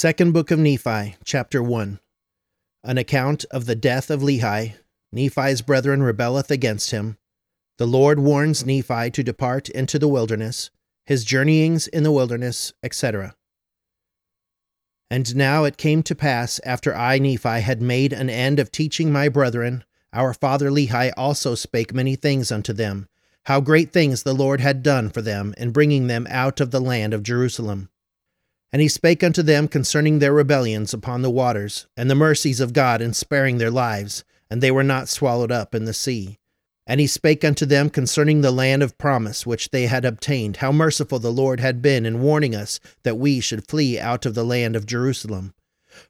Second Book of Nephi, Chapter 1 An account of the death of Lehi. Nephi's brethren rebelleth against him. The Lord warns Nephi to depart into the wilderness, his journeyings in the wilderness, etc. And now it came to pass, after I, Nephi, had made an end of teaching my brethren, our father Lehi also spake many things unto them, how great things the Lord had done for them in bringing them out of the land of Jerusalem. And he spake unto them concerning their rebellions upon the waters, and the mercies of God in sparing their lives, and they were not swallowed up in the sea. And he spake unto them concerning the land of promise which they had obtained, how merciful the Lord had been in warning us that we should flee out of the land of Jerusalem.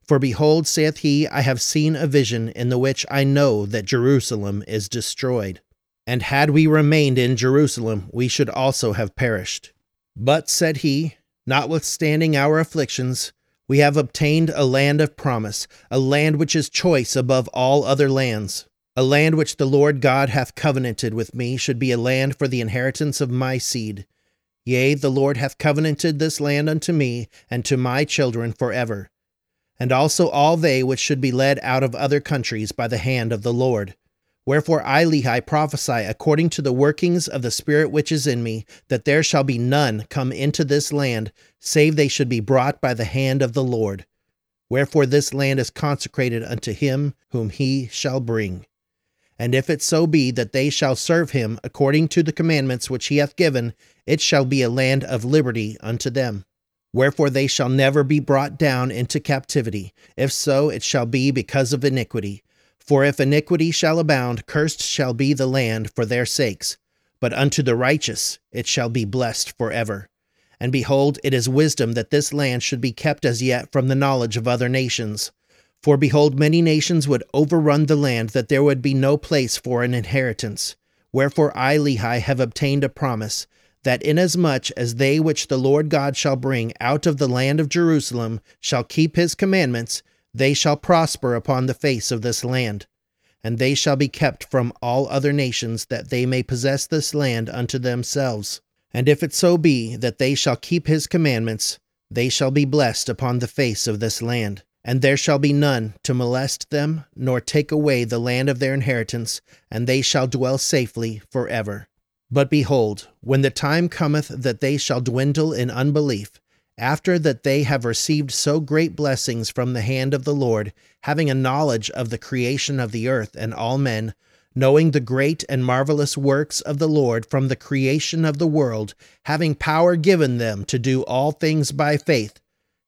For behold, saith he, I have seen a vision in the which I know that Jerusalem is destroyed. And had we remained in Jerusalem, we should also have perished. But, said he, notwithstanding our afflictions, we have obtained a land of promise, a land which is choice above all other lands. A land which the Lord God hath covenanted with me should be a land for the inheritance of my seed. Yea, the Lord hath covenanted this land unto me and to my children for ever, and also all they which should be led out of other countries by the hand of the Lord. Wherefore I, Lehi, prophesy according to the workings of the Spirit which is in me, that there shall be none come into this land, save they should be brought by the hand of the Lord. Wherefore this land is consecrated unto him whom he shall bring. And if it so be that they shall serve him according to the commandments which he hath given, it shall be a land of liberty unto them. Wherefore they shall never be brought down into captivity. If so, it shall be because of iniquity for if iniquity shall abound, cursed shall be the land for their sakes. But unto the righteous it shall be blessed for ever. And behold, it is wisdom that this land should be kept as yet from the knowledge of other nations. For behold, many nations would overrun the land, that there would be no place for an inheritance. Wherefore I, Lehi, have obtained a promise, that inasmuch as they which the Lord God shall bring out of the land of Jerusalem shall keep his commandments, they shall prosper upon the face of this land. And they shall be kept from all other nations, that they may possess this land unto themselves. And if it so be that they shall keep his commandments, they shall be blessed upon the face of this land. And there shall be none to molest them, nor take away the land of their inheritance, and they shall dwell safely for ever. But behold, when the time cometh that they shall dwindle in unbelief, after that they have received so great blessings from the hand of the Lord, having a knowledge of the creation of the earth and all men, knowing the great and marvelous works of the Lord from the creation of the world, having power given them to do all things by faith,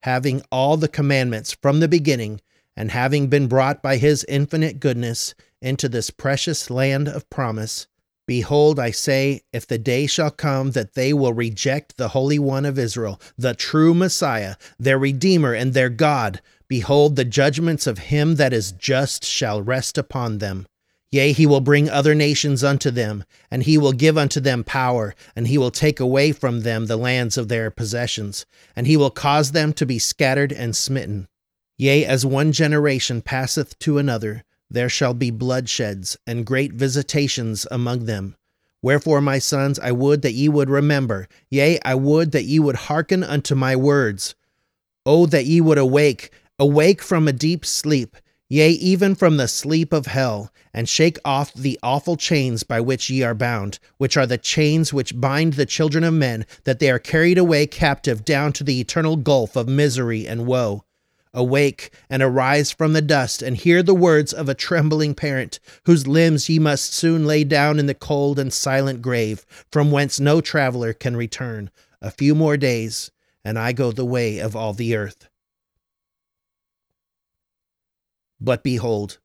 having all the commandments from the beginning, and having been brought by his infinite goodness into this precious land of promise, Behold, I say, if the day shall come that they will reject the Holy One of Israel, the true Messiah, their Redeemer and their God, behold, the judgments of him that is just shall rest upon them. Yea, he will bring other nations unto them, and he will give unto them power, and he will take away from them the lands of their possessions, and he will cause them to be scattered and smitten. Yea, as one generation passeth to another, there shall be bloodsheds and great visitations among them. Wherefore, my sons, I would that ye would remember, yea, I would that ye would hearken unto my words. O that ye would awake, awake from a deep sleep, yea, even from the sleep of hell, and shake off the awful chains by which ye are bound, which are the chains which bind the children of men, that they are carried away captive down to the eternal gulf of misery and woe. Awake and arise from the dust, and hear the words of a trembling parent, whose limbs ye must soon lay down in the cold and silent grave, from whence no traveler can return. A few more days, and I go the way of all the earth. But behold,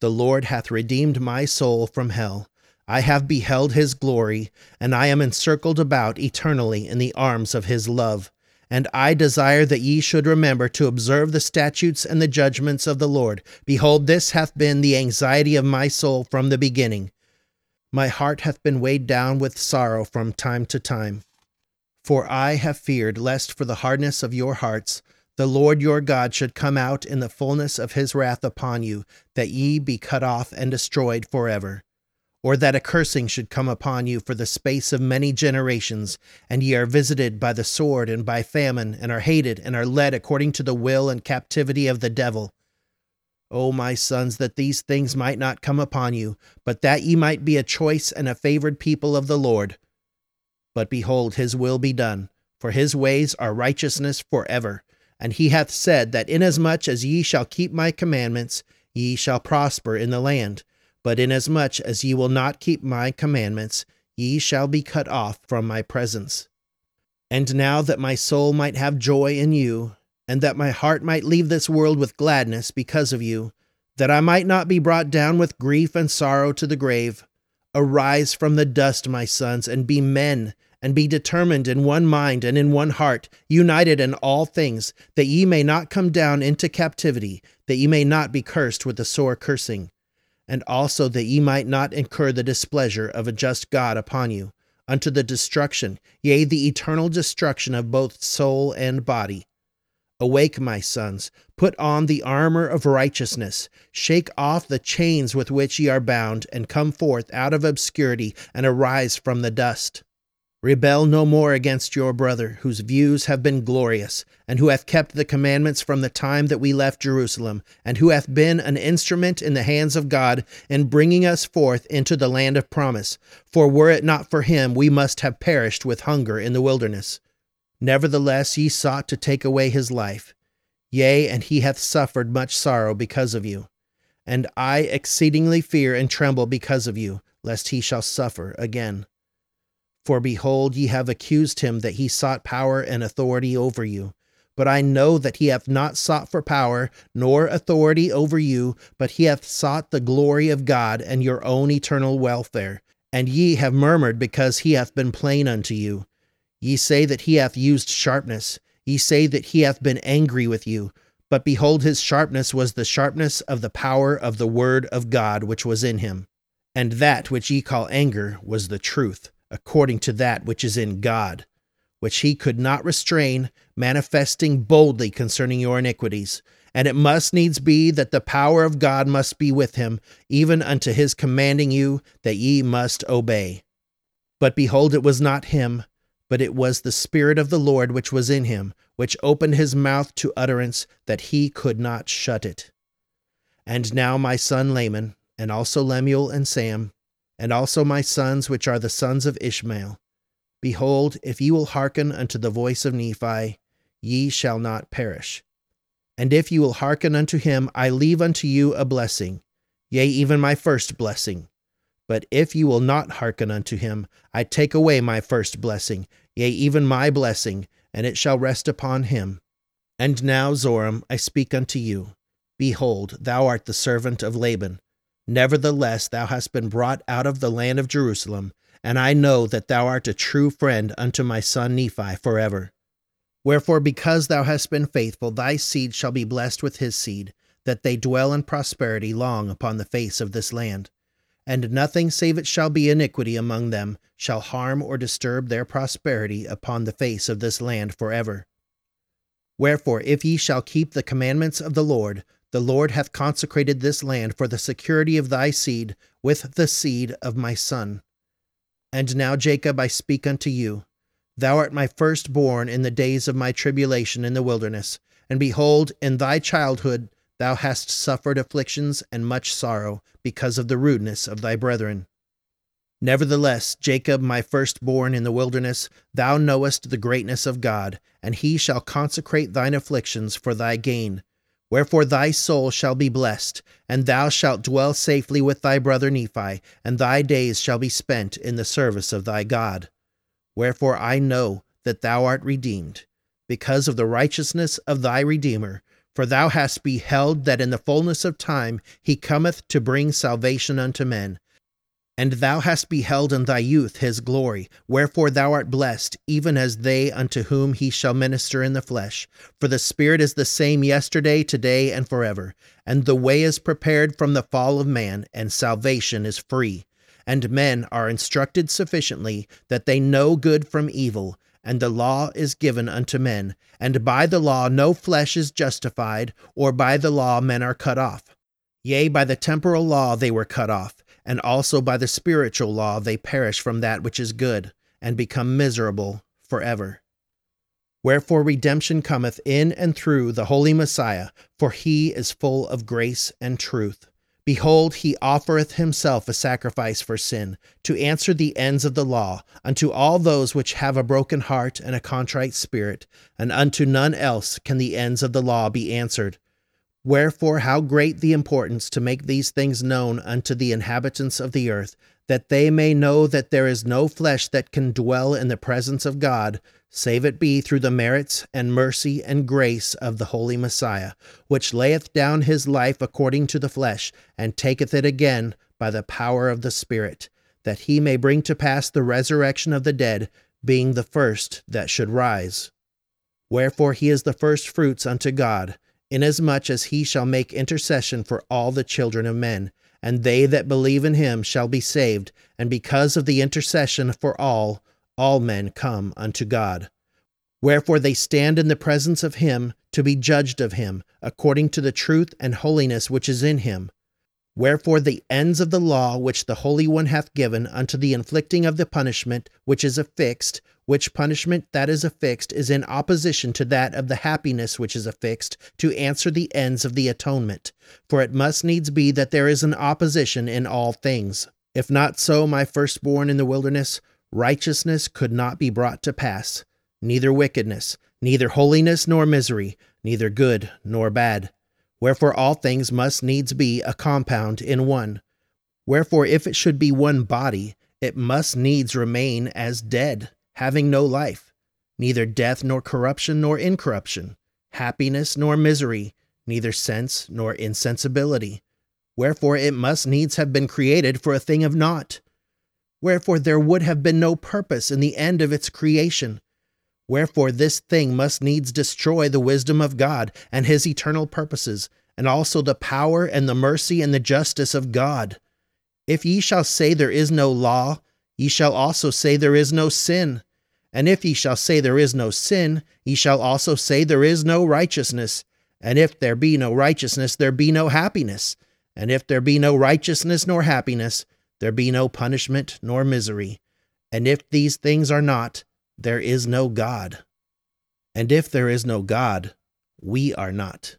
the Lord hath redeemed my soul from hell. I have beheld his glory, and I am encircled about eternally in the arms of his love. And I desire that ye should remember to observe the statutes and the judgments of the Lord. Behold, this hath been the anxiety of my soul from the beginning. My heart hath been weighed down with sorrow from time to time. For I have feared lest for the hardness of your hearts the Lord your God should come out in the fullness of his wrath upon you, that ye be cut off and destroyed forever. Or that a cursing should come upon you for the space of many generations, and ye are visited by the sword and by famine, and are hated, and are led according to the will and captivity of the devil. O my sons, that these things might not come upon you, but that ye might be a choice and a favored people of the Lord. But behold, his will be done, for his ways are righteousness for ever. And he hath said that inasmuch as ye shall keep my commandments, ye shall prosper in the land. But inasmuch as ye will not keep my commandments, ye shall be cut off from my presence. And now that my soul might have joy in you, and that my heart might leave this world with gladness because of you, that I might not be brought down with grief and sorrow to the grave, arise from the dust, my sons, and be men, and be determined in one mind and in one heart, united in all things, that ye may not come down into captivity, that ye may not be cursed with a sore cursing and also that ye might not incur the displeasure of a just God upon you, unto the destruction, yea, the eternal destruction of both soul and body. Awake, my sons, put on the armor of righteousness, shake off the chains with which ye are bound, and come forth out of obscurity, and arise from the dust. Rebel no more against your brother, whose views have been glorious, and who hath kept the commandments from the time that we left Jerusalem, and who hath been an instrument in the hands of God in bringing us forth into the land of promise. For were it not for him, we must have perished with hunger in the wilderness. Nevertheless, ye sought to take away his life. Yea, and he hath suffered much sorrow because of you. And I exceedingly fear and tremble because of you, lest he shall suffer again. For behold, ye have accused him that he sought power and authority over you. But I know that he hath not sought for power nor authority over you, but he hath sought the glory of God and your own eternal welfare. And ye have murmured because he hath been plain unto you. Ye say that he hath used sharpness. Ye say that he hath been angry with you. But behold, his sharpness was the sharpness of the power of the word of God which was in him. And that which ye call anger was the truth according to that which is in God, which he could not restrain, manifesting boldly concerning your iniquities. And it must needs be that the power of God must be with him, even unto his commanding you that ye must obey. But behold, it was not him, but it was the Spirit of the Lord which was in him, which opened his mouth to utterance, that he could not shut it. And now, my son Laman, and also Lemuel and Sam, and also my sons, which are the sons of Ishmael. Behold, if ye will hearken unto the voice of Nephi, ye shall not perish. And if ye will hearken unto him, I leave unto you a blessing, yea, even my first blessing. But if ye will not hearken unto him, I take away my first blessing, yea, even my blessing, and it shall rest upon him. And now, Zoram, I speak unto you. Behold, thou art the servant of Laban Nevertheless, thou hast been brought out of the land of Jerusalem, and I know that thou art a true friend unto my son Nephi forever. Wherefore, because thou hast been faithful, thy seed shall be blessed with his seed, that they dwell in prosperity long upon the face of this land. And nothing save it shall be iniquity among them shall harm or disturb their prosperity upon the face of this land forever. Wherefore, if ye shall keep the commandments of the Lord, the Lord hath consecrated this land for the security of thy seed with the seed of my son. And now, Jacob, I speak unto you. Thou art my firstborn in the days of my tribulation in the wilderness. And behold, in thy childhood thou hast suffered afflictions and much sorrow because of the rudeness of thy brethren. Nevertheless, Jacob, my firstborn in the wilderness, thou knowest the greatness of God, and he shall consecrate thine afflictions for thy gain Wherefore thy soul shall be blessed, and thou shalt dwell safely with thy brother Nephi, and thy days shall be spent in the service of thy God. Wherefore I know that thou art redeemed, because of the righteousness of thy Redeemer. For thou hast beheld that in the fullness of time he cometh to bring salvation unto men, and thou hast beheld in thy youth his glory, wherefore thou art blessed, even as they unto whom he shall minister in the flesh. For the Spirit is the same yesterday, today, and forever. And the way is prepared from the fall of man, and salvation is free. And men are instructed sufficiently that they know good from evil, and the law is given unto men. And by the law no flesh is justified, or by the law men are cut off. Yea, by the temporal law they were cut off and also by the spiritual law they perish from that which is good, and become miserable forever. Wherefore redemption cometh in and through the Holy Messiah, for he is full of grace and truth. Behold, he offereth himself a sacrifice for sin, to answer the ends of the law, unto all those which have a broken heart and a contrite spirit, and unto none else can the ends of the law be answered. Wherefore, how great the importance to make these things known unto the inhabitants of the earth, that they may know that there is no flesh that can dwell in the presence of God, save it be through the merits and mercy and grace of the Holy Messiah, which layeth down his life according to the flesh, and taketh it again by the power of the Spirit, that he may bring to pass the resurrection of the dead, being the first that should rise. Wherefore he is the firstfruits unto God, inasmuch as he shall make intercession for all the children of men, and they that believe in him shall be saved, and because of the intercession for all, all men come unto God. Wherefore they stand in the presence of him to be judged of him, according to the truth and holiness which is in him. Wherefore the ends of the law which the Holy One hath given unto the inflicting of the punishment which is affixed, which punishment that is affixed is in opposition to that of the happiness which is affixed, to answer the ends of the atonement. For it must needs be that there is an opposition in all things. If not so, my firstborn in the wilderness, righteousness could not be brought to pass, neither wickedness, neither holiness nor misery, neither good nor bad. Wherefore all things must needs be a compound in one. Wherefore if it should be one body, it must needs remain as dead, having no life, neither death nor corruption nor incorruption, happiness nor misery, neither sense nor insensibility. Wherefore it must needs have been created for a thing of naught Wherefore there would have been no purpose in the end of its creation. Wherefore this thing must needs destroy the wisdom of God and his eternal purposes, and also the power and the mercy and the justice of God. If ye shall say there is no law, ye shall also say there is no sin. And if ye shall say there is no sin, ye shall also say there is no righteousness. And if there be no righteousness, there be no happiness. And if there be no righteousness nor happiness, there be no punishment nor misery. And if these things are not, there is no God. And if there is no God, we are not,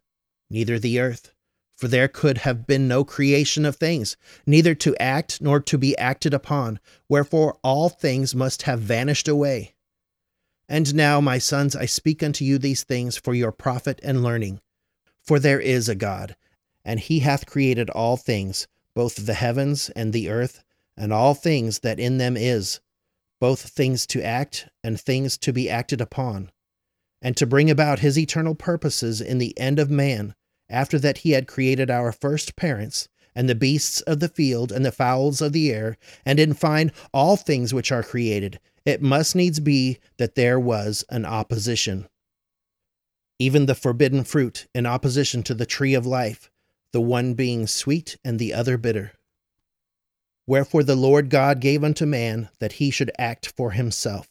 neither the earth. For there could have been no creation of things, neither to act nor to be acted upon, wherefore all things must have vanished away. And now, my sons, I speak unto you these things for your profit and learning. For there is a God, and he hath created all things, both the heavens and the earth, and all things that in them is, both things to act and things to be acted upon, and to bring about his eternal purposes in the end of man, after that he had created our first parents, and the beasts of the field, and the fowls of the air, and in fine all things which are created, it must needs be that there was an opposition. Even the forbidden fruit in opposition to the tree of life, the one being sweet and the other bitter. Wherefore the Lord God gave unto man that he should act for himself.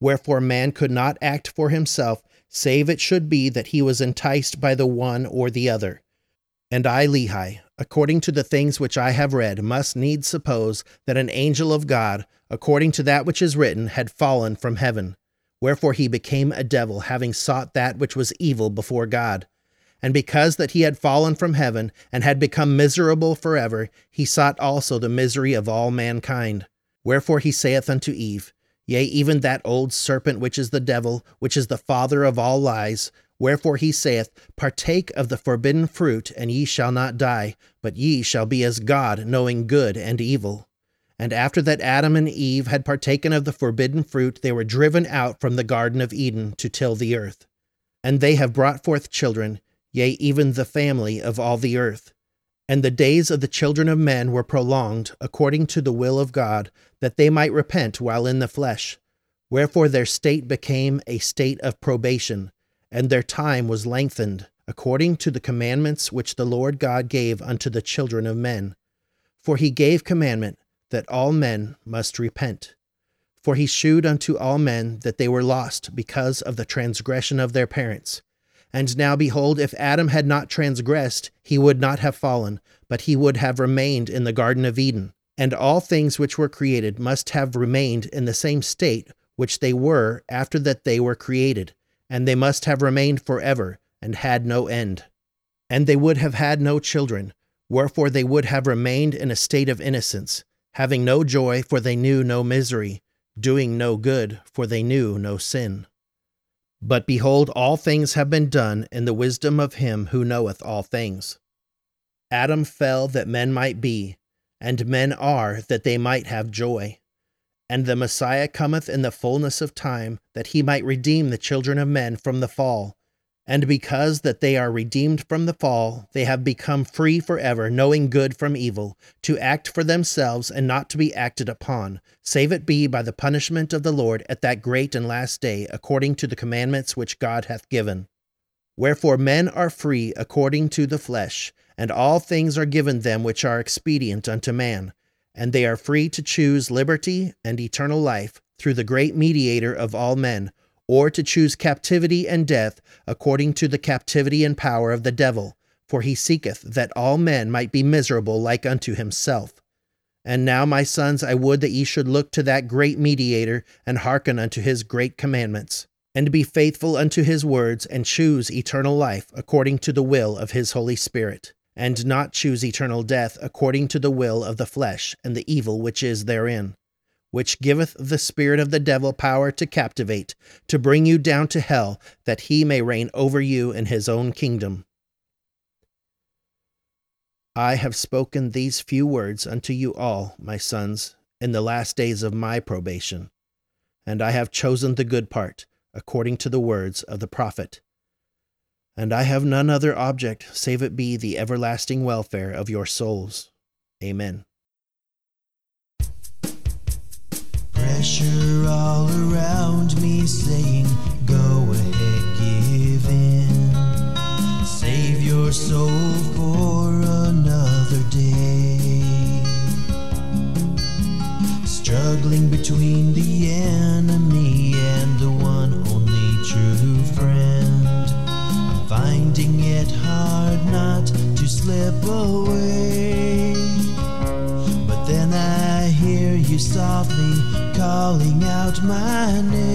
Wherefore man could not act for himself, save it should be that he was enticed by the one or the other. And I, Lehi, according to the things which I have read, must needs suppose that an angel of God, according to that which is written, had fallen from heaven. Wherefore he became a devil, having sought that which was evil before God and because that he had fallen from heaven and had become miserable forever, he sought also the misery of all mankind. Wherefore he saith unto Eve, Yea, even that old serpent which is the devil, which is the father of all lies, wherefore he saith, Partake of the forbidden fruit, and ye shall not die, but ye shall be as God, knowing good and evil. And after that Adam and Eve had partaken of the forbidden fruit, they were driven out from the Garden of Eden to till the earth. And they have brought forth children, yea, even the family of all the earth. And the days of the children of men were prolonged according to the will of God, that they might repent while in the flesh. Wherefore their state became a state of probation, and their time was lengthened, according to the commandments which the Lord God gave unto the children of men. For he gave commandment that all men must repent. For he shewed unto all men that they were lost because of the transgression of their parents. And now behold, if Adam had not transgressed, he would not have fallen, but he would have remained in the Garden of Eden. And all things which were created must have remained in the same state which they were after that they were created, and they must have remained forever, and had no end. And they would have had no children, wherefore they would have remained in a state of innocence, having no joy, for they knew no misery, doing no good, for they knew no sin. But behold, all things have been done in the wisdom of him who knoweth all things. Adam fell that men might be, and men are that they might have joy. And the Messiah cometh in the fullness of time, that he might redeem the children of men from the fall. And because that they are redeemed from the fall, they have become free forever, knowing good from evil, to act for themselves and not to be acted upon, save it be by the punishment of the Lord at that great and last day, according to the commandments which God hath given. Wherefore men are free according to the flesh, and all things are given them which are expedient unto man, and they are free to choose liberty and eternal life through the great mediator of all men or to choose captivity and death according to the captivity and power of the devil, for he seeketh that all men might be miserable like unto himself. And now, my sons, I would that ye should look to that great mediator and hearken unto his great commandments, and be faithful unto his words, and choose eternal life according to the will of his Holy Spirit, and not choose eternal death according to the will of the flesh and the evil which is therein which giveth the spirit of the devil power to captivate, to bring you down to hell, that he may reign over you in his own kingdom. I have spoken these few words unto you all, my sons, in the last days of my probation, and I have chosen the good part, according to the words of the prophet. And I have none other object save it be the everlasting welfare of your souls. Amen. pressure all around me saying, Go ahead, give in. Save your soul for another day. Struggling between the slip away. But then I hear you softly calling out my name.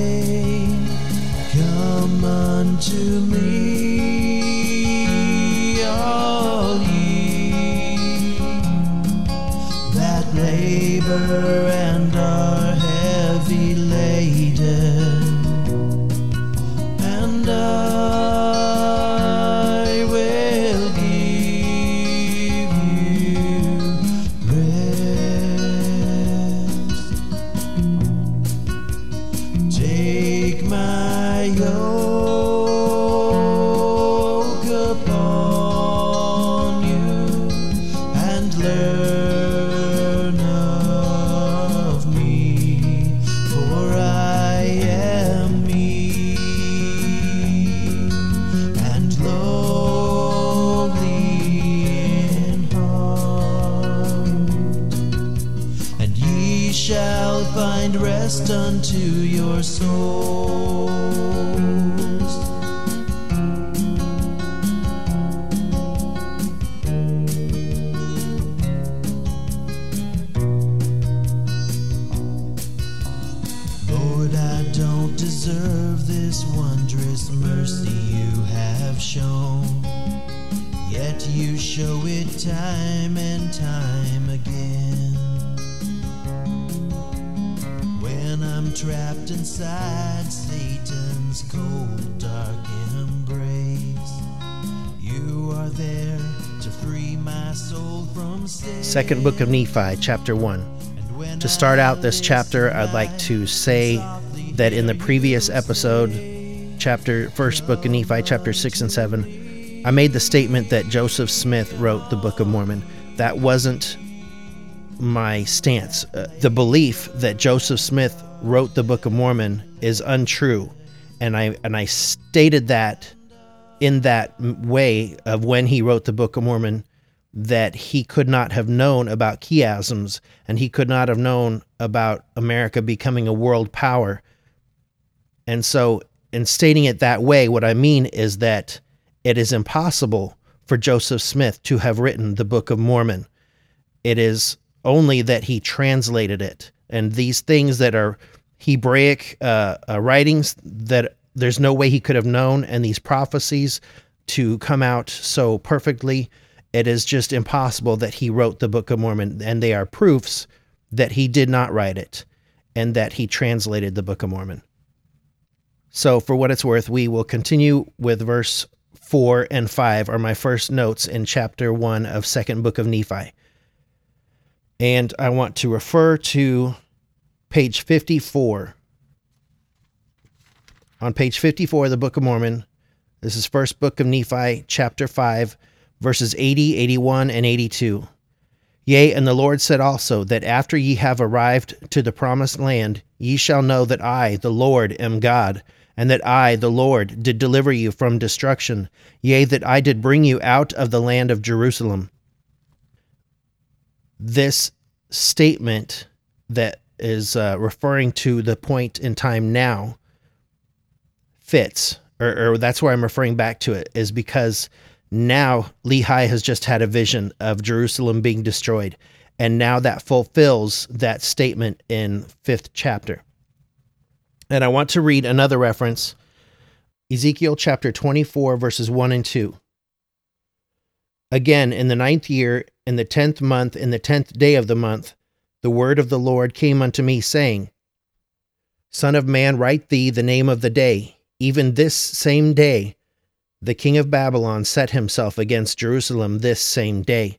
Second book of Nephi, chapter 1. To start out this chapter, I'd like to say that in the previous episode, chapter first book of Nephi, chapter six and seven, I made the statement that Joseph Smith wrote the Book of Mormon. That wasn't my stance. Uh, the belief that Joseph Smith wrote the Book of Mormon is untrue, and I and I stated that in that way of when he wrote the Book of Mormon that he could not have known about chiasms and he could not have known about America becoming a world power. And so, in stating it that way, what I mean is that it is impossible for Joseph Smith to have written the Book of Mormon. It is only that he translated it. And these things that are Hebraic uh, uh, writings that there's no way he could have known, and these prophecies to come out so perfectly, it is just impossible that he wrote the Book of Mormon. And they are proofs that he did not write it and that he translated the Book of Mormon. So, for what it's worth, we will continue with verse 4 and 5 are my first notes in chapter 1 of second book of Nephi. And I want to refer to page 54. On page 54 of the Book of Mormon, this is first book of Nephi, chapter 5, verses 80, 81, and 82. Yea, and the Lord said also that after ye have arrived to the promised land, ye shall know that I, the Lord, am God, and that I, the Lord, did deliver you from destruction, yea, that I did bring you out of the land of Jerusalem. This statement that is uh, referring to the point in time now fits, or, or that's where I'm referring back to it, is because now Lehi has just had a vision of Jerusalem being destroyed. And now that fulfills that statement in fifth chapter. And I want to read another reference Ezekiel chapter 24, verses 1 and 2. Again, in the ninth year, in the tenth month, in the tenth day of the month, the word of the Lord came unto me, saying, Son of man, write thee the name of the day, even this same day the king of Babylon set himself against Jerusalem this same day.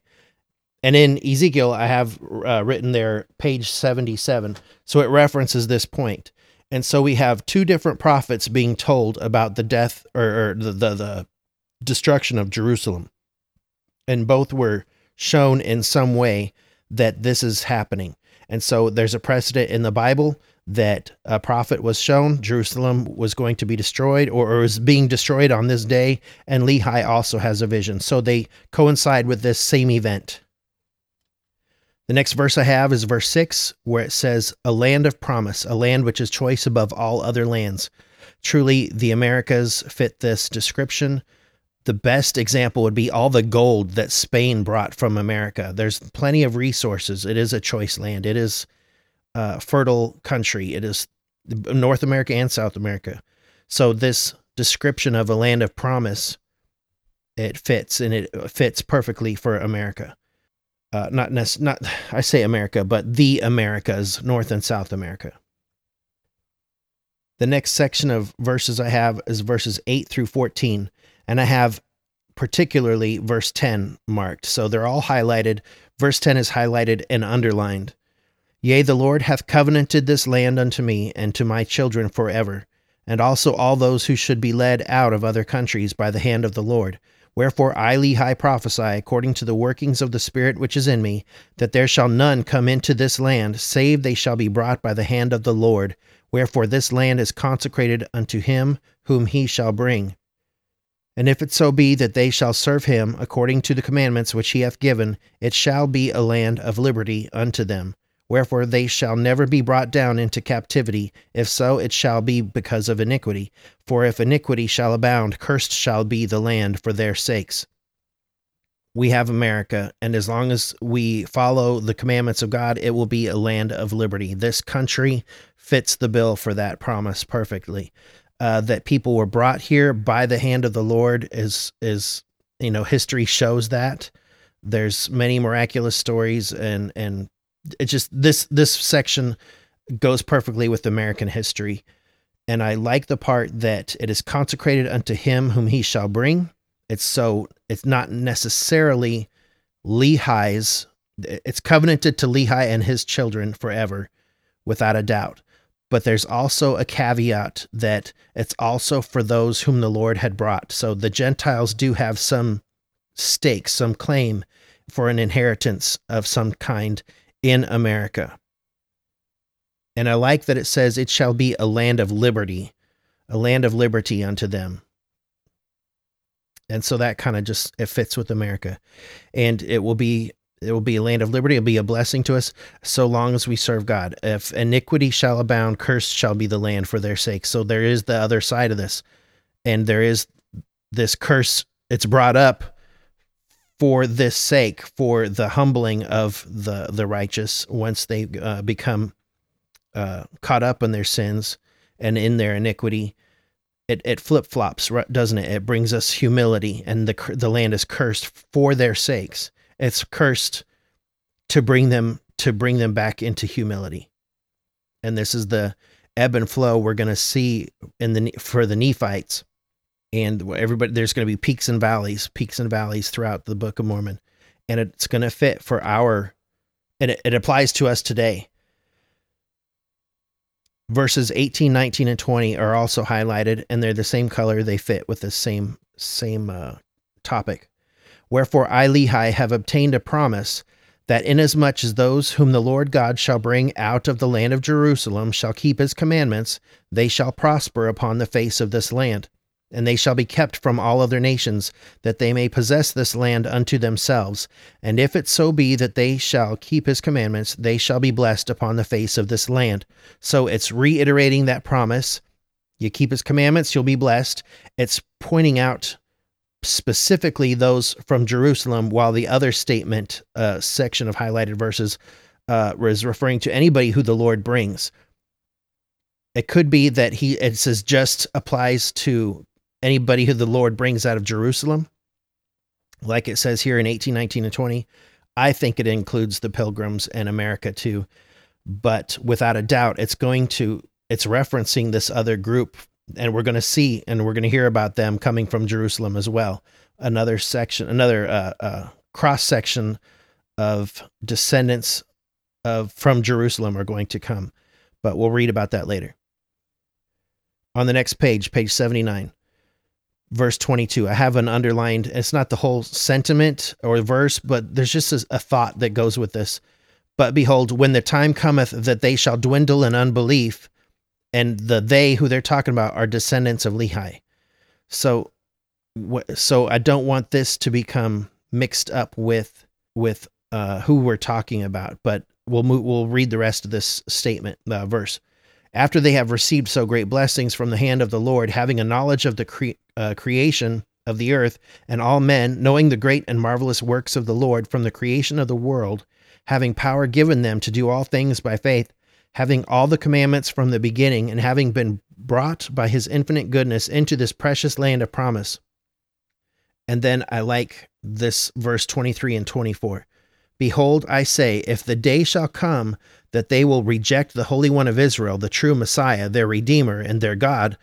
And in Ezekiel, I have uh, written there page 77. So it references this point. And so we have two different prophets being told about the death or, or the, the, the destruction of Jerusalem. And both were shown in some way that this is happening. And so there's a precedent in the Bible that a prophet was shown Jerusalem was going to be destroyed or, was being destroyed on this day, and Lehi also has a vision. So they coincide with this same event. The next verse I have is verse 6, where it says, A land of promise, a land which is choice above all other lands. Truly, the Americas fit this description. The best example would be all the gold that Spain brought from America. There's plenty of resources. It is a choice land. It is uh, fertile country. It is North America and South America. So this description of a land of promise, it fits and it fits perfectly for America. Uh, not nec- not I say America, but the Americas, North and South America. The next section of verses I have is verses 8 through 14, and I have particularly verse 10 marked. So they're all highlighted. Verse 10 is highlighted and underlined. Yea, the Lord hath covenanted this land unto me and to my children forever, and also all those who should be led out of other countries by the hand of the Lord. Wherefore I, Lehi, prophesy according to the workings of the Spirit which is in me, that there shall none come into this land, save they shall be brought by the hand of the Lord. Wherefore this land is consecrated unto him whom he shall bring. And if it so be that they shall serve him according to the commandments which he hath given, it shall be a land of liberty unto them. Wherefore they shall never be brought down into captivity. If so, it shall be because of iniquity. For if iniquity shall abound, cursed shall be the land for their sakes. We have America, and as long as we follow the commandments of God, it will be a land of liberty. This country fits the bill for that promise perfectly. Uh, that people were brought here by the hand of the Lord is is you know history shows that. There's many miraculous stories and and it just this this section goes perfectly with American history. And I like the part that it is consecrated unto him whom he shall bring. It's so it's not necessarily Lehi's it's covenanted to Lehi and his children forever, without a doubt. But there's also a caveat that it's also for those whom the Lord had brought. So the Gentiles do have some stake, some claim for an inheritance of some kind in America. And I like that it says, It shall be a land of liberty, a land of liberty unto them. And so that kind of just it fits with America. And it will be it will be a land of liberty, it'll be a blessing to us so long as we serve God. If iniquity shall abound, cursed shall be the land for their sake. So there is the other side of this. And there is this curse, it's brought up for this sake, for the humbling of the the righteous once they uh, become uh, caught up in their sins and in their iniquity. It, it flip flops, doesn't it? It brings us humility, and the the land is cursed for their sakes. It's cursed to bring them to bring them back into humility, and this is the ebb and flow we're going to see in the for the Nephites and everybody there's going to be peaks and valleys peaks and valleys throughout the book of mormon and it's going to fit for our and it, it, applies to us today. Verses 18 19 and 20 are also highlighted and they're the same color they fit with the same same uh, topic. Wherefore i lehi have obtained a promise that inasmuch as those whom the Lord God shall bring out of the land of Jerusalem shall keep his commandments, they shall prosper upon the face of this land and they shall be kept from all other nations, that they may possess this land unto themselves. And if it so be that they shall keep his commandments, they shall be blessed upon the face of this land. So it's reiterating that promise. You keep his commandments, you'll be blessed. It's pointing out specifically those from Jerusalem, while the other statement uh, section of highlighted verses uh, is referring to anybody who the Lord brings. It could be that he it says just applies to anybody who the Lord brings out of Jerusalem, like it says here in 18, 19, and 20, I think it includes the pilgrims and America too. But without a doubt, it's going to, it's referencing this other group. And we're going to see and we're going to hear about them coming from Jerusalem as well. Another section, another uh, uh, cross section of descendants of from Jerusalem are going to come. But we'll read about that later. On the next page, page 79 verse 22 i have an underlined it's not the whole sentiment or verse but there's just a, a, thought that goes with this. But behold when the time cometh that they shall dwindle in unbelief and the they who they're talking about are descendants of lehi. So so i don't want this to become mixed up with with uh, who we're talking about but we'll move, we'll read the rest of this statement uh, verse after they have received so great blessings from the hand of the Lord, having a knowledge of the cre- uh, creation of the earth and all men, knowing the great and marvelous works of the Lord from the creation of the world, having power given them to do all things by faith, having all the commandments from the beginning, and having been brought by his infinite goodness into this precious land of promise. And then I like this verse 23 and 24. Behold, I say, if the day shall come that they will reject the Holy One of Israel, the true Messiah, their Redeemer, and their God,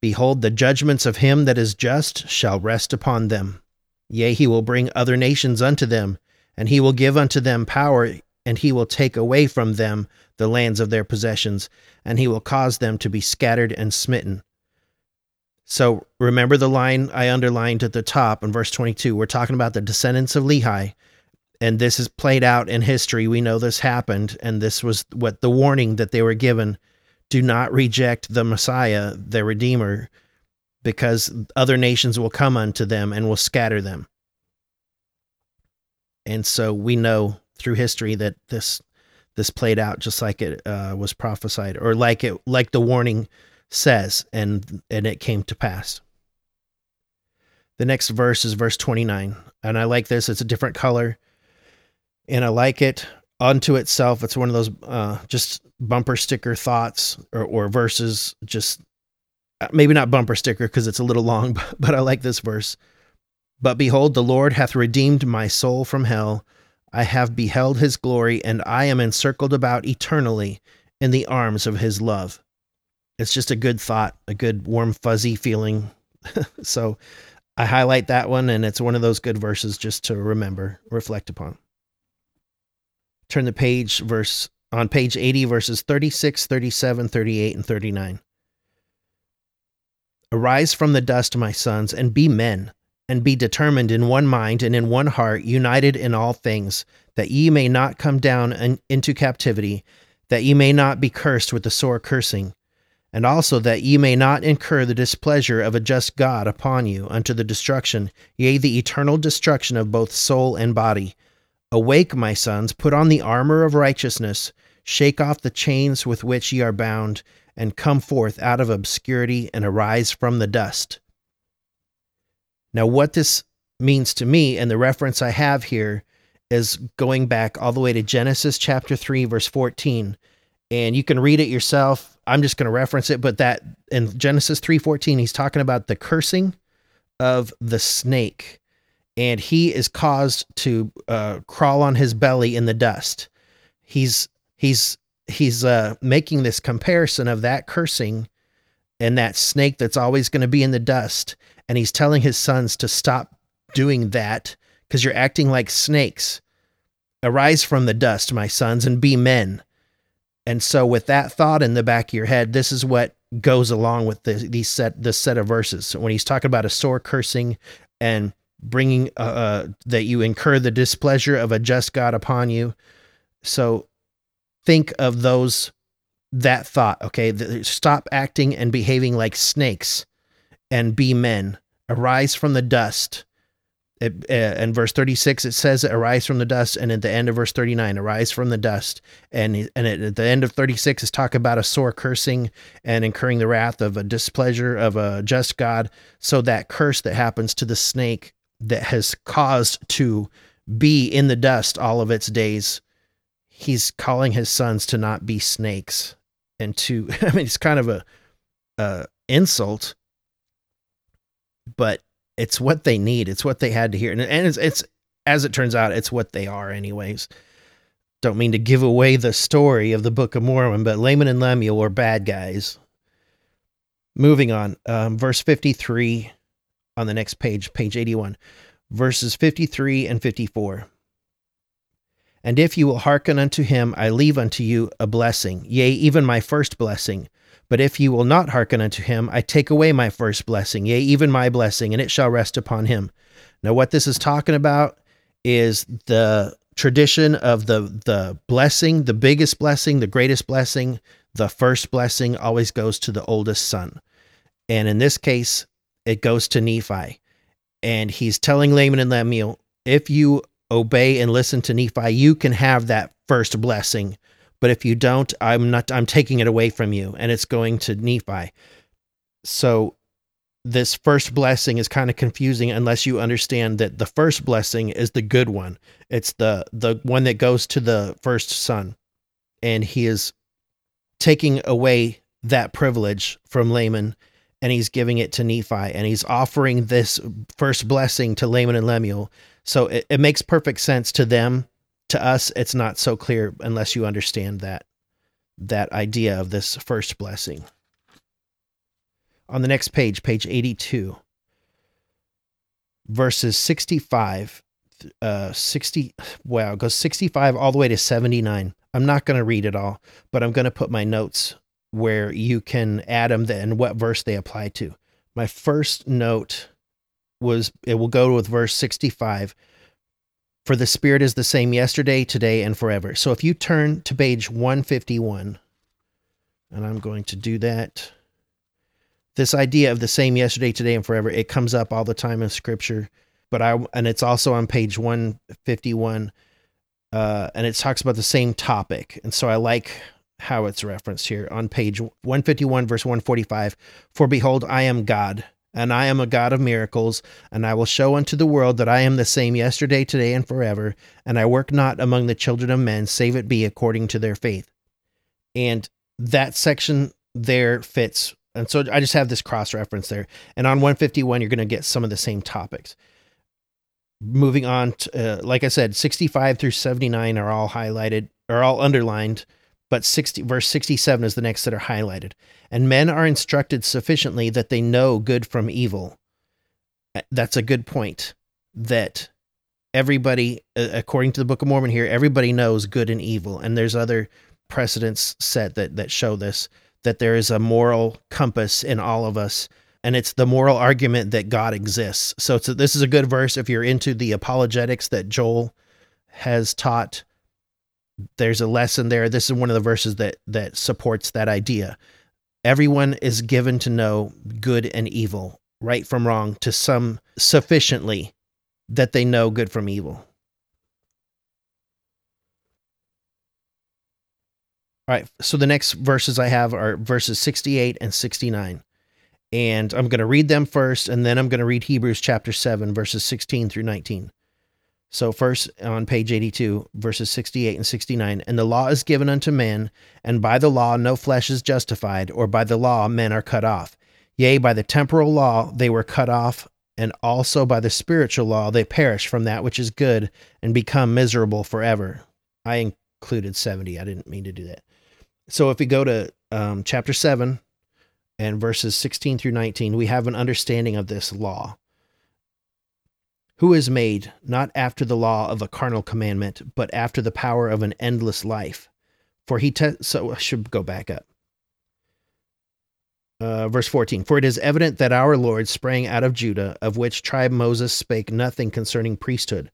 behold, the judgments of him that is just shall rest upon them. Yea, he will bring other nations unto them, and he will give unto them power, and he will take away from them the lands of their possessions, and he will cause them to be scattered and smitten. So remember the line I underlined at the top in verse 22. We're talking about the descendants of Lehi and this is played out in history. We know this happened, and this was what the warning that they were given do not reject the Messiah, the Redeemer, because other nations will come unto them and will scatter them. And so we know through history that this this played out just like it uh, was prophesied, or like it like the warning says, and and it came to pass. The next verse is verse 29, and I like this. It's a different color and I like it unto itself. It's one of those uh, just bumper sticker thoughts or, or verses. Just uh, maybe not bumper sticker because it's a little long, but, but I like this verse. But behold, the Lord hath redeemed my soul from hell. I have beheld his glory, and I am encircled about eternally in the arms of his love. It's just a good thought, a good warm, fuzzy feeling. so I highlight that one, and it's one of those good verses just to remember, reflect upon turn the page verse on page 80 verses 36 37 38 and 39 arise from the dust my sons and be men and be determined in one mind and in one heart united in all things that ye may not come down in, into captivity that ye may not be cursed with the sore cursing and also that ye may not incur the displeasure of a just God upon you unto the destruction, yea, the eternal destruction of both soul and body, Awake, my sons, put on the armor of righteousness, shake off the chains with which ye are bound, and come forth out of obscurity and arise from the dust. Now, what this means to me, and the reference I have here is going back all the way to Genesis chapter 3, verse 14. And you can read it yourself. I'm just going to reference it, but that in Genesis 3:14, he's talking about the cursing of the snake, and he is caused to uh, crawl on his belly in the dust. He's he's he's uh, making this comparison of that cursing and that snake that's always going to be in the dust, and he's telling his sons to stop doing that because you're acting like snakes. Arise from the dust, my sons, and be men. And so, with that thought in the back of your head, this is what goes along with the, set this set of verses. When he's talking about a sore cursing and bringing uh, uh, that you incur the displeasure of a just God upon you. So, think of those that thought. Okay, stop acting and behaving like snakes, and be men. Arise from the dust it, uh, in verse 36 it says arise from the dust and at the end of verse 39 arise from the dust and and at the end of 36 is talk about a sore cursing and incurring the wrath of a displeasure of a just god so that curse that happens to the snake that has caused to be in the dust all of its days he's calling his sons to not be snakes and to i mean it's kind of a, a insult but it's what they need. It's what they had to hear, and, and it's, it's as it turns out, it's what they are, anyways. Don't mean to give away the story of the Book of Mormon, but Laman and Lemuel were bad guys. Moving on, um, verse 53 on the next page, page 81, verses 53 and 54. And if you will hearken unto him, I leave unto you a blessing, yea, even my first blessing, but if you will not hearken unto him, I take away my first blessing, yea, even my blessing, and it shall rest upon him. Now, what this is talking about is the tradition of the the blessing, the biggest blessing, the greatest blessing, the first blessing always goes to the oldest son. And in this case, it goes to Nephi. And he's telling Laman and Lemuel, if you obey and listen to Nephi, you can have that first blessing but if you don't, I'm not I'm taking it away from you and it's going to Nephi. So this first blessing is kind of confusing unless you understand that the first blessing is the good one. It's the the one that goes to the first son. And he is taking away that privilege from Laman and he's giving it to Nephi and he's offering this first blessing to Laman and Lemuel. So it, it makes perfect sense to them. To us it's not so clear unless you understand that that idea of this first blessing. On the next page page 82 verses 65 uh 60 wow goes 65 all the way to 79 i'm not going to read it all but i'm going to put my notes where you can add them and what verse they apply to my first note was it will go with verse 65 for the Spirit is the same yesterday, today, and forever. So if you turn to page 151, and I'm going to do that. This idea of the same yesterday, today, and forever, it comes up all the time in scripture. But I and it's also on page 151. Uh, and it talks about the same topic. And so I like how it's referenced here on page 151, verse 145. For behold, I am God and I am a God of miracles, and I will show unto the world that I am the same yesterday, today, and forever, and I work not among the children of men, save it be according to their faith. And that section there fits. And so I just have this cross reference there. And on 151, you're going to get some of the same topics. Moving on, to, uh, like I said, 65 through 79 are all highlighted, are all underlined but 60 verse 67 is the next that are highlighted. And men are instructed sufficiently that they know good from evil. That's a good point. That everybody, according to the Book of Mormon here, everybody knows good and evil. And there's other precedents set that, that show this, that there is a moral compass in all of us. And it's the moral argument that God exists. So a, this is a good verse if you're into the apologetics that Joel has taught there's a lesson there. This is one of the verses that that supports that idea. Everyone is given to know good and evil, right from wrong, to some sufficiently that they know good from evil. All right, so the next verses I have are verses 68 and 69. And I'm going to read them first, and then I'm going to read Hebrews chapter 7, verses 16 through 19. So, first on page 82, verses 68 and 69 And the law is given unto men, and by the law no flesh is justified, or by the law men are cut off. Yea, by the temporal law they were cut off, and also by the spiritual law they perish from that which is good, and become miserable forever. I included 70. I didn't mean to do that. So, if we go to um, chapter 7 and verses 16 through 19, we have an understanding of this law who is made not after the law of a carnal commandment, but after the power of an endless life. For he te- so I should go back up. Uh, verse 14 For it is evident that our Lord sprang out of Judah, of which tribe Moses spake nothing concerning priesthood.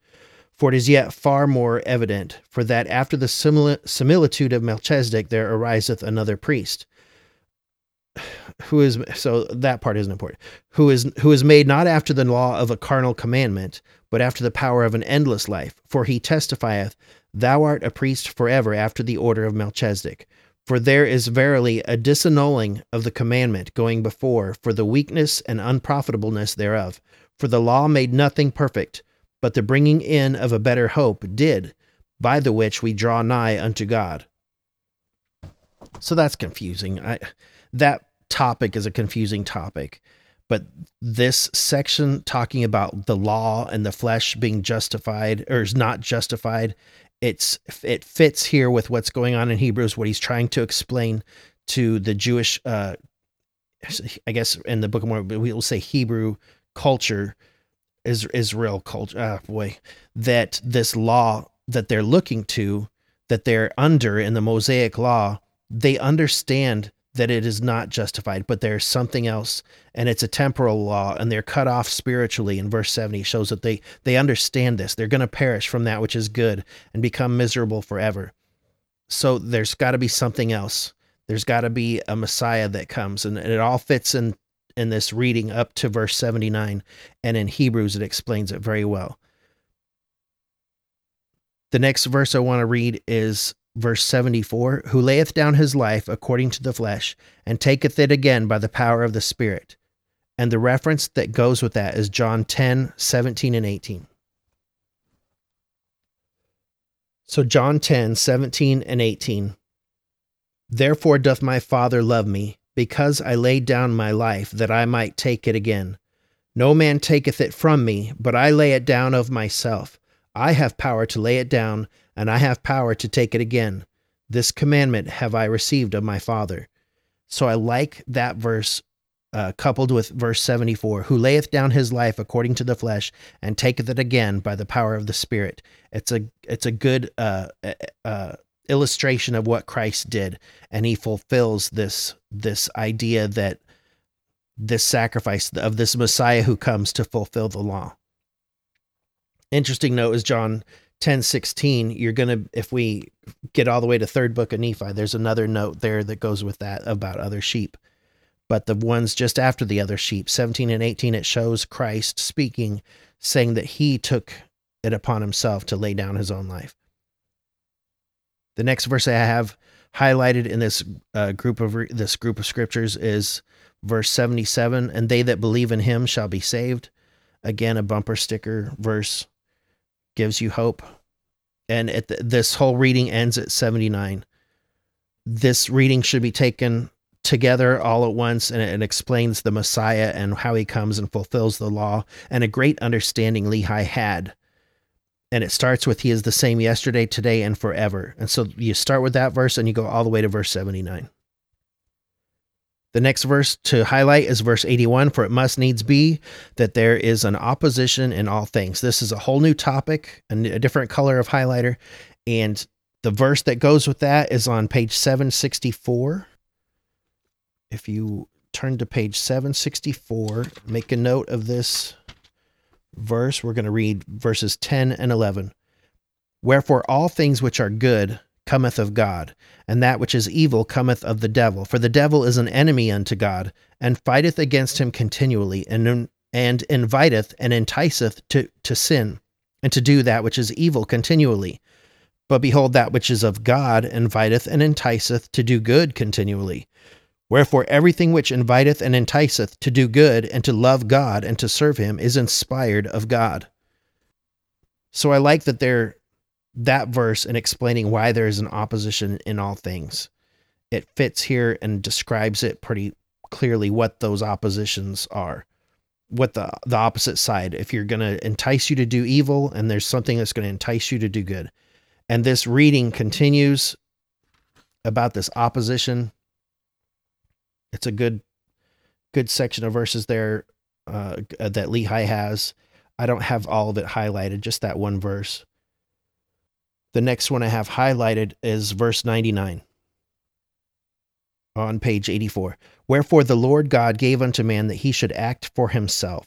For it is yet far more evident, for that after the similitude of Melchizedek there ariseth another priest, who is so that part isn't important. Who is who is made not after the law of a carnal commandment but after the power of an endless life. For he testifieth thou art a priest forever after the order of melchizedek. For there is verily a disannulling of the commandment going before for the weakness and unprofitableness thereof. For the law made nothing perfect but the bringing in of a better hope did by the which we draw nigh unto god. So that's confusing. I that topic is a confusing topic. But this section talking about the law and the flesh being justified or is not justified, it's it fits here with what's going on in Hebrews, what he's trying to explain to the Jewish, uh, I guess in the Book of Mormon, we will say Hebrew culture, is Israel culture. Ah, boy, that this law that they're looking to, that they're under in the Mosaic law, they understand that it is not justified, but there's something else, and it's a temporal law, and they're cut off spiritually. In verse 70 shows that they they understand this. They're going to perish from that which is good and become miserable forever. So there's got to be something else. There's got to be a Messiah that comes, and, and it all fits in in this reading up to verse 79, and in Hebrews it explains it very well. The next verse I want to read is verse 74 Who layeth down his life according to the flesh, and taketh it again by the power of the Spirit. And the reference that goes with that is John 10, 17, and 18. So, John 10, 17, and 18. Therefore doth my Father love me, because I laid down my life, that I might take it again. No man taketh it from me, but I lay it down of myself. I have power to lay it down, and I have power to take it again. This commandment have I received of my Father. So I like that verse uh, coupled with verse 74 who layeth down his life according to the flesh and taketh it again by the power of the spirit it's a it's a good uh, uh, illustration of what christ did and he fulfills this this idea that this sacrifice of this messiah who comes to fulfill the law interesting note is john 1016 you're going to if we get all the way to third book of nephi there's another note there that goes with that about other sheep. But the ones just after the other sheep 17 and 18 it shows christ speaking saying that he took it upon himself to lay down his own life. The next verse i have highlighted in this uh, group of re- this group of scriptures is verse 77 and they that believe in him shall be saved. Again a bumper sticker verse gives you hope. And the, this whole reading ends at 79. This reading should be taken together all at once and it explains the Messiah and how he comes and fulfills the law and a great understanding Lehi had. And it starts with he is the same yesterday, today, and forever. And so you start with that verse and you go all the way to verse 79. The next verse to highlight is verse 81 For it must needs be that there is an opposition in all things. This is a whole new topic, a different color of highlighter. And the verse that goes with that is on page 764. If you turn to page 764, make a note of this verse. We're going to read verses 10 and 11. Wherefore, all things which are good cometh of God, and that which is evil cometh of the devil. For the devil is an enemy unto God, and fighteth against him continually, and, and inviteth and enticeth to, to sin, and to do that which is evil continually. But behold, that which is of God inviteth and enticeth to do good continually. Wherefore, everything which inviteth and enticeth to do good and to love God and to serve Him is inspired of God. So I like that there that verse and explaining why there is an opposition in all things. It fits here and describes it pretty clearly what those oppositions are. What the the opposite side. If you're going to entice you to do evil and there's something that's going to entice you to do good. And this reading continues about this opposition it's a good good section of verses there uh, that Lehi has. I don't have all of it highlighted, just that one verse. The next one I have highlighted is verse 99 on page 84. Wherefore the Lord God gave unto man that he should act for himself.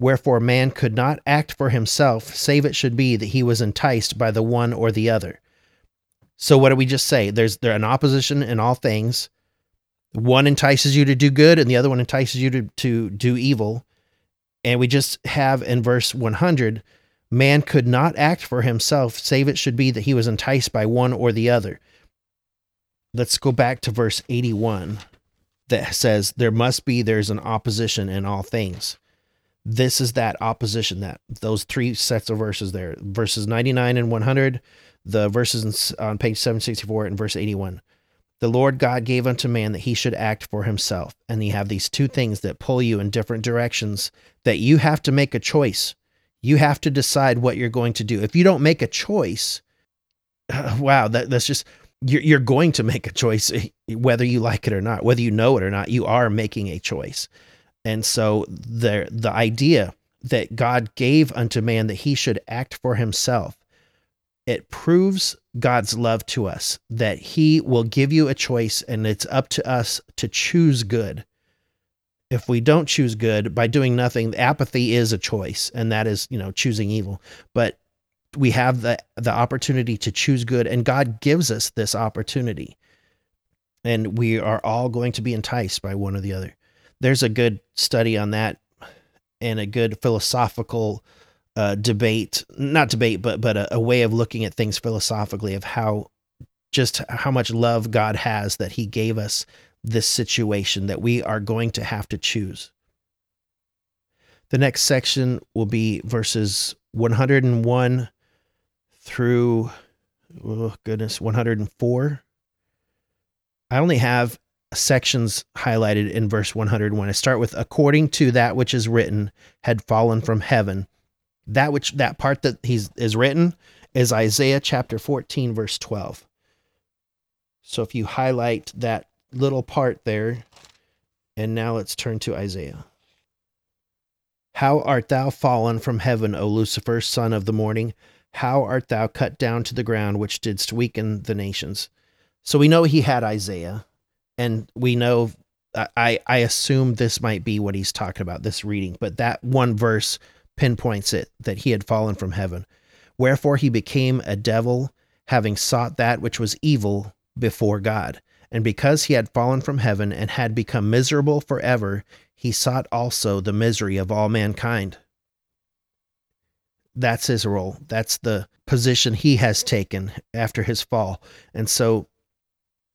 Wherefore man could not act for himself, save it should be that he was enticed by the one or the other. So what do we just say? There's there an opposition in all things. One entices you to do good and the other one entices you to, to do evil. And we just have in verse 100 man could not act for himself, save it should be that he was enticed by one or the other. Let's go back to verse 81 that says, There must be, there's an opposition in all things. This is that opposition, that those three sets of verses there verses 99 and 100, the verses on page 764 and verse 81 the Lord God gave unto man that he should act for himself. And you have these two things that pull you in different directions that you have to make a choice. You have to decide what you're going to do. If you don't make a choice, uh, wow, that, that's just, you're, you're going to make a choice, whether you like it or not, whether you know it or not, you are making a choice. And so the, the idea that God gave unto man that he should act for himself it proves God's love to us that He will give you a choice and it's up to us to choose good. If we don't choose good by doing nothing, apathy is a choice, and that is, you know, choosing evil. But we have the the opportunity to choose good, and God gives us this opportunity. And we are all going to be enticed by one or the other. There's a good study on that and a good philosophical uh, debate, not debate, but but a, a way of looking at things philosophically of how just how much love God has that He gave us this situation that we are going to have to choose. The next section will be verses 101 through, oh goodness, 104. I only have sections highlighted in verse 101. I start with, according to that which is written, had fallen from heaven that which that part that he's is written is Isaiah chapter 14 verse 12. So if you highlight that little part there and now let's turn to Isaiah. How art thou fallen from heaven, O Lucifer, son of the morning? How art thou cut down to the ground, which didst weaken the nations? So we know he had Isaiah, and we know I I assume this might be what he's talking about, this reading, but that one verse pinpoints it that he had fallen from heaven. Wherefore he became a devil, having sought that which was evil before God. And because he had fallen from heaven and had become miserable forever, he sought also the misery of all mankind. That's his role. That's the position he has taken after his fall. And so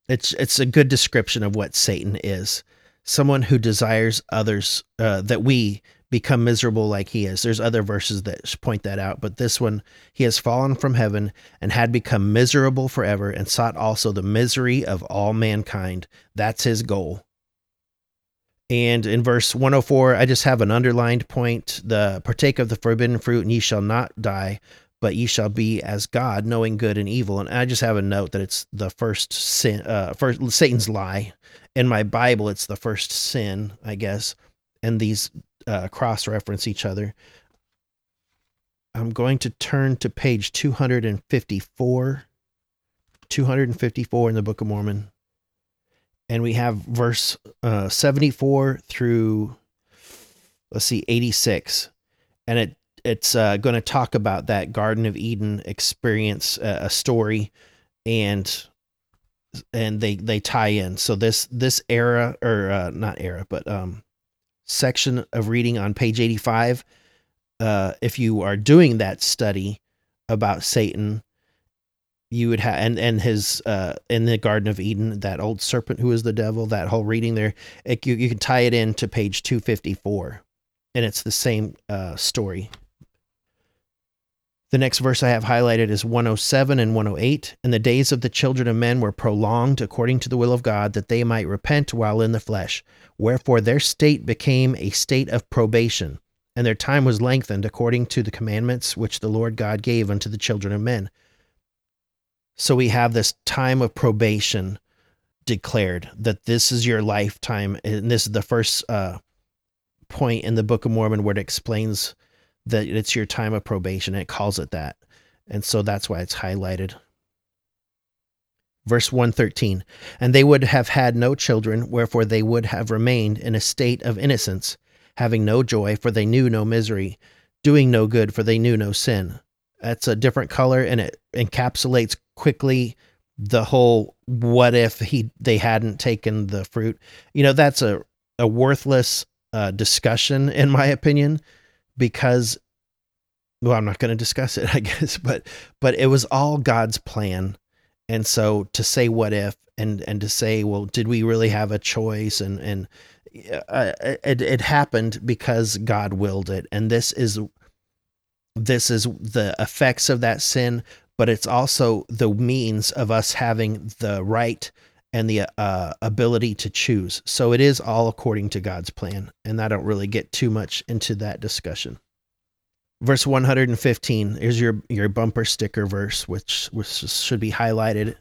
it's it's a good description of what Satan is. Someone who desires others uh, that we become miserable like he is. There's other verses that point that out, but this one, he has fallen from heaven and had become miserable forever and sought also the misery of all mankind. That's his goal. And in verse 104, I just have an underlined point the partake of the forbidden fruit, and ye shall not die, but ye shall be as God, knowing good and evil. And I just have a note that it's the first sin, uh, first Satan's lie. In my Bible, it's the first sin, I guess. And these uh, cross reference each other. I'm going to turn to page 254. 254 in the Book of Mormon. And we have verse uh, 74 through, let's see, 86. And it it's uh, going to talk about that Garden of Eden experience, uh, a story, and and they they tie in. So this this era or uh, not era, but um, section of reading on page 85. Uh, if you are doing that study about Satan, you would have and and his uh in the garden of eden that old serpent who is the devil that whole reading there it, you, you can tie it in to page 254 and it's the same uh story the next verse I have highlighted is 107 and 108. And the days of the children of men were prolonged according to the will of God, that they might repent while in the flesh. Wherefore their state became a state of probation, and their time was lengthened according to the commandments which the Lord God gave unto the children of men. So we have this time of probation declared that this is your lifetime. And this is the first uh, point in the Book of Mormon where it explains that it's your time of probation. It calls it that. And so that's why it's highlighted. Verse 113 And they would have had no children, wherefore they would have remained in a state of innocence, having no joy, for they knew no misery, doing no good, for they knew no sin. That's a different color, and it encapsulates quickly the whole what if he they hadn't taken the fruit. You know, that's a, a worthless uh, discussion, in my opinion, because well, I'm not going to discuss it, I guess, but but it was all God's plan. And so to say what if and and to say, well, did we really have a choice and and uh, it it happened because God willed it. And this is this is the effects of that sin, but it's also the means of us having the right and the uh, ability to choose. So it is all according to God's plan. And I don't really get too much into that discussion. Verse 115 is your, your bumper sticker verse, which, which should be highlighted.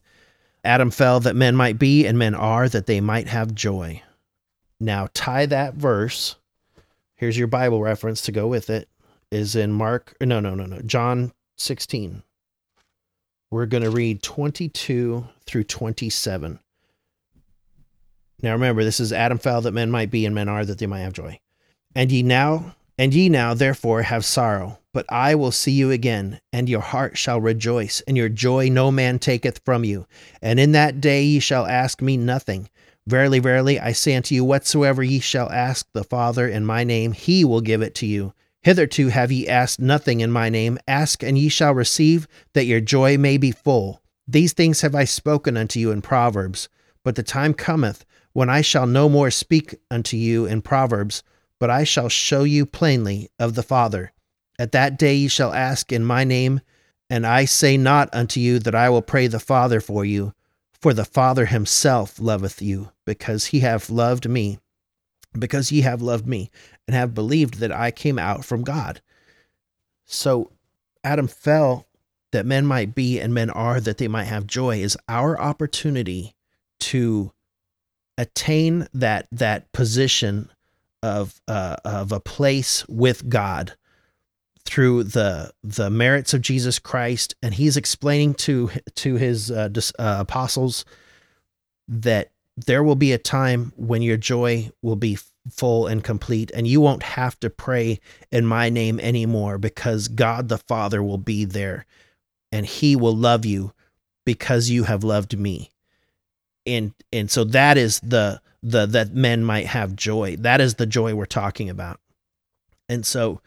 Adam fell that men might be, and men are, that they might have joy. Now tie that verse. Here's your Bible reference to go with it. Is in Mark, no, no, no, no, John 16. We're going to read 22 through 27. Now remember, this is Adam fell that men might be, and men are that they might have joy. And ye now, and ye now therefore have sorrow, but I will see you again, and your heart shall rejoice, and your joy no man taketh from you. And in that day ye shall ask me nothing. Verily, verily, I say unto you, whatsoever ye shall ask the Father in my name, he will give it to you. Hitherto have ye asked nothing in my name. Ask, and ye shall receive, that your joy may be full. These things have I spoken unto you in Proverbs. But the time cometh when I shall no more speak unto you in proverbs, but I shall show you plainly of the Father. At that day ye shall ask in my name, and I say not unto you that I will pray the Father for you, for the Father himself loveth you, because he hath loved me, because ye have loved me, and have believed that I came out from God. So Adam fell that men might be and men are that they might have joy is our opportunity to attain that that position of uh, of a place with God through the the merits of Jesus Christ, and he's explaining to to his uh, uh, apostles that there will be a time when your joy will be full and complete, and you won't have to pray in my name anymore because God the Father will be there, and He will love you because you have loved me and and so that is the the that men might have joy. That is the joy we're talking about. And so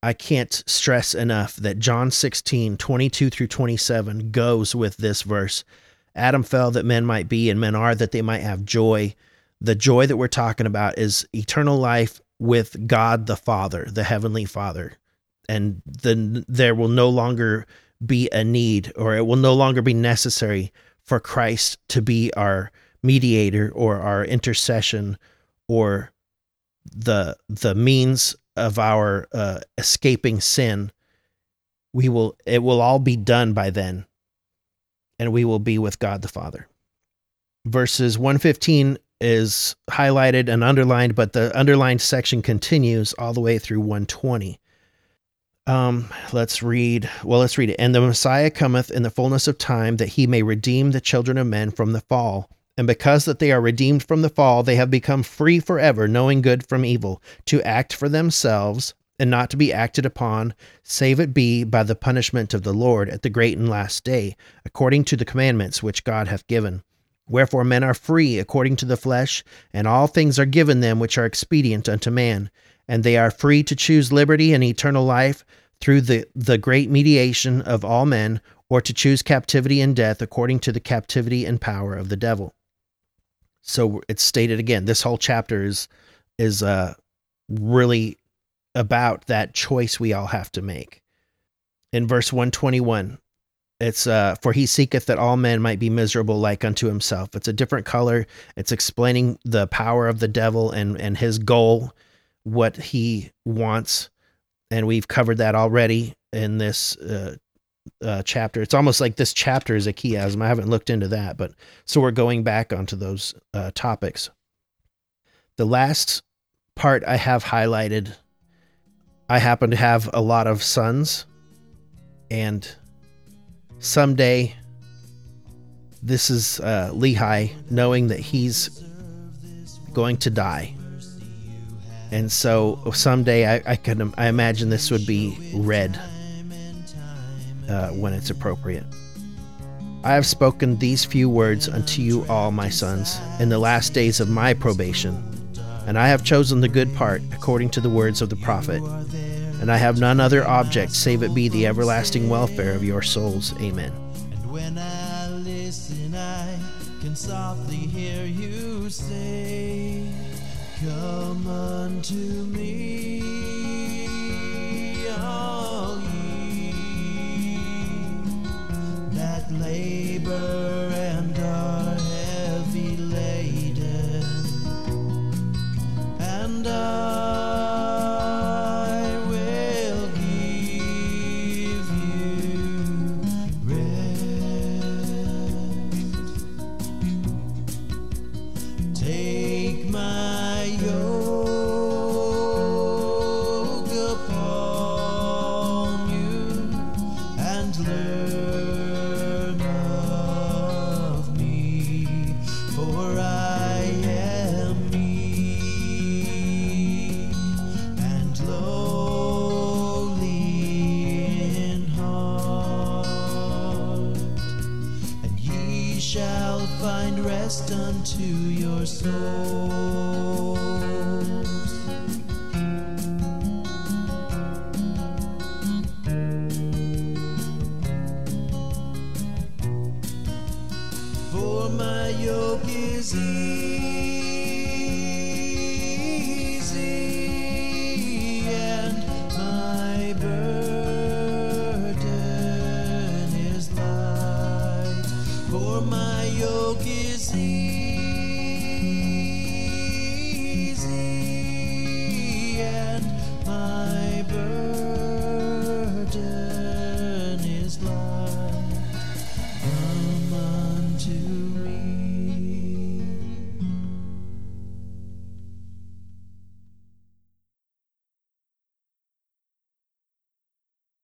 i can't stress enough that john 16 22 through 27 goes with this verse. Adam fell that men might be and men are that they might have joy. The joy that we're talking about is eternal life with god the father the heavenly father. And then there will no longer be a need or it will no longer be necessary for Christ to be our mediator or our intercession or the the means of our uh, escaping sin we will it will all be done by then. And we will be with God the Father. Verses 115 is highlighted and underlined but the underlined section continues all the way through 120 um, let's read. Well, let's read it. And the Messiah cometh in the fullness of time that he may redeem the children of men from the fall. And because that they are redeemed from the fall, they have become free forever, knowing good from evil, to act for themselves and not to be acted upon, save it be by the punishment of the Lord at the great and last day, according to the commandments which God hath given. Wherefore men are free according to the flesh, and all things are given them which are expedient unto man and they are free to choose liberty and eternal life through the, the great mediation of all men, or to choose captivity and death according to the captivity and power of the devil. So it's stated again. This whole chapter is is uh, really about that choice we all have to make. In verse 121, it's uh, for he seeketh that all men might be miserable like unto himself. It's a different color. It's explaining the power of the devil and and his goal, what he wants, and we've covered that already in this uh, uh, chapter. It's almost like this chapter is a chiasm. I haven't looked into that, but so we're going back onto those uh, topics. The last part I have highlighted. I happen to have a lot of sons, and someday this is uh, Lehi knowing that he's going to die. And so someday I, I can I imagine this would be read uh, when it's appropriate. I have spoken these few words unto you all, my sons, in the last days of my probation, and I have chosen the good part according to the words of the prophet, and I have none other object save it be the everlasting welfare of your souls. Amen. And when I listen, I can softly hear you say, Come unto me,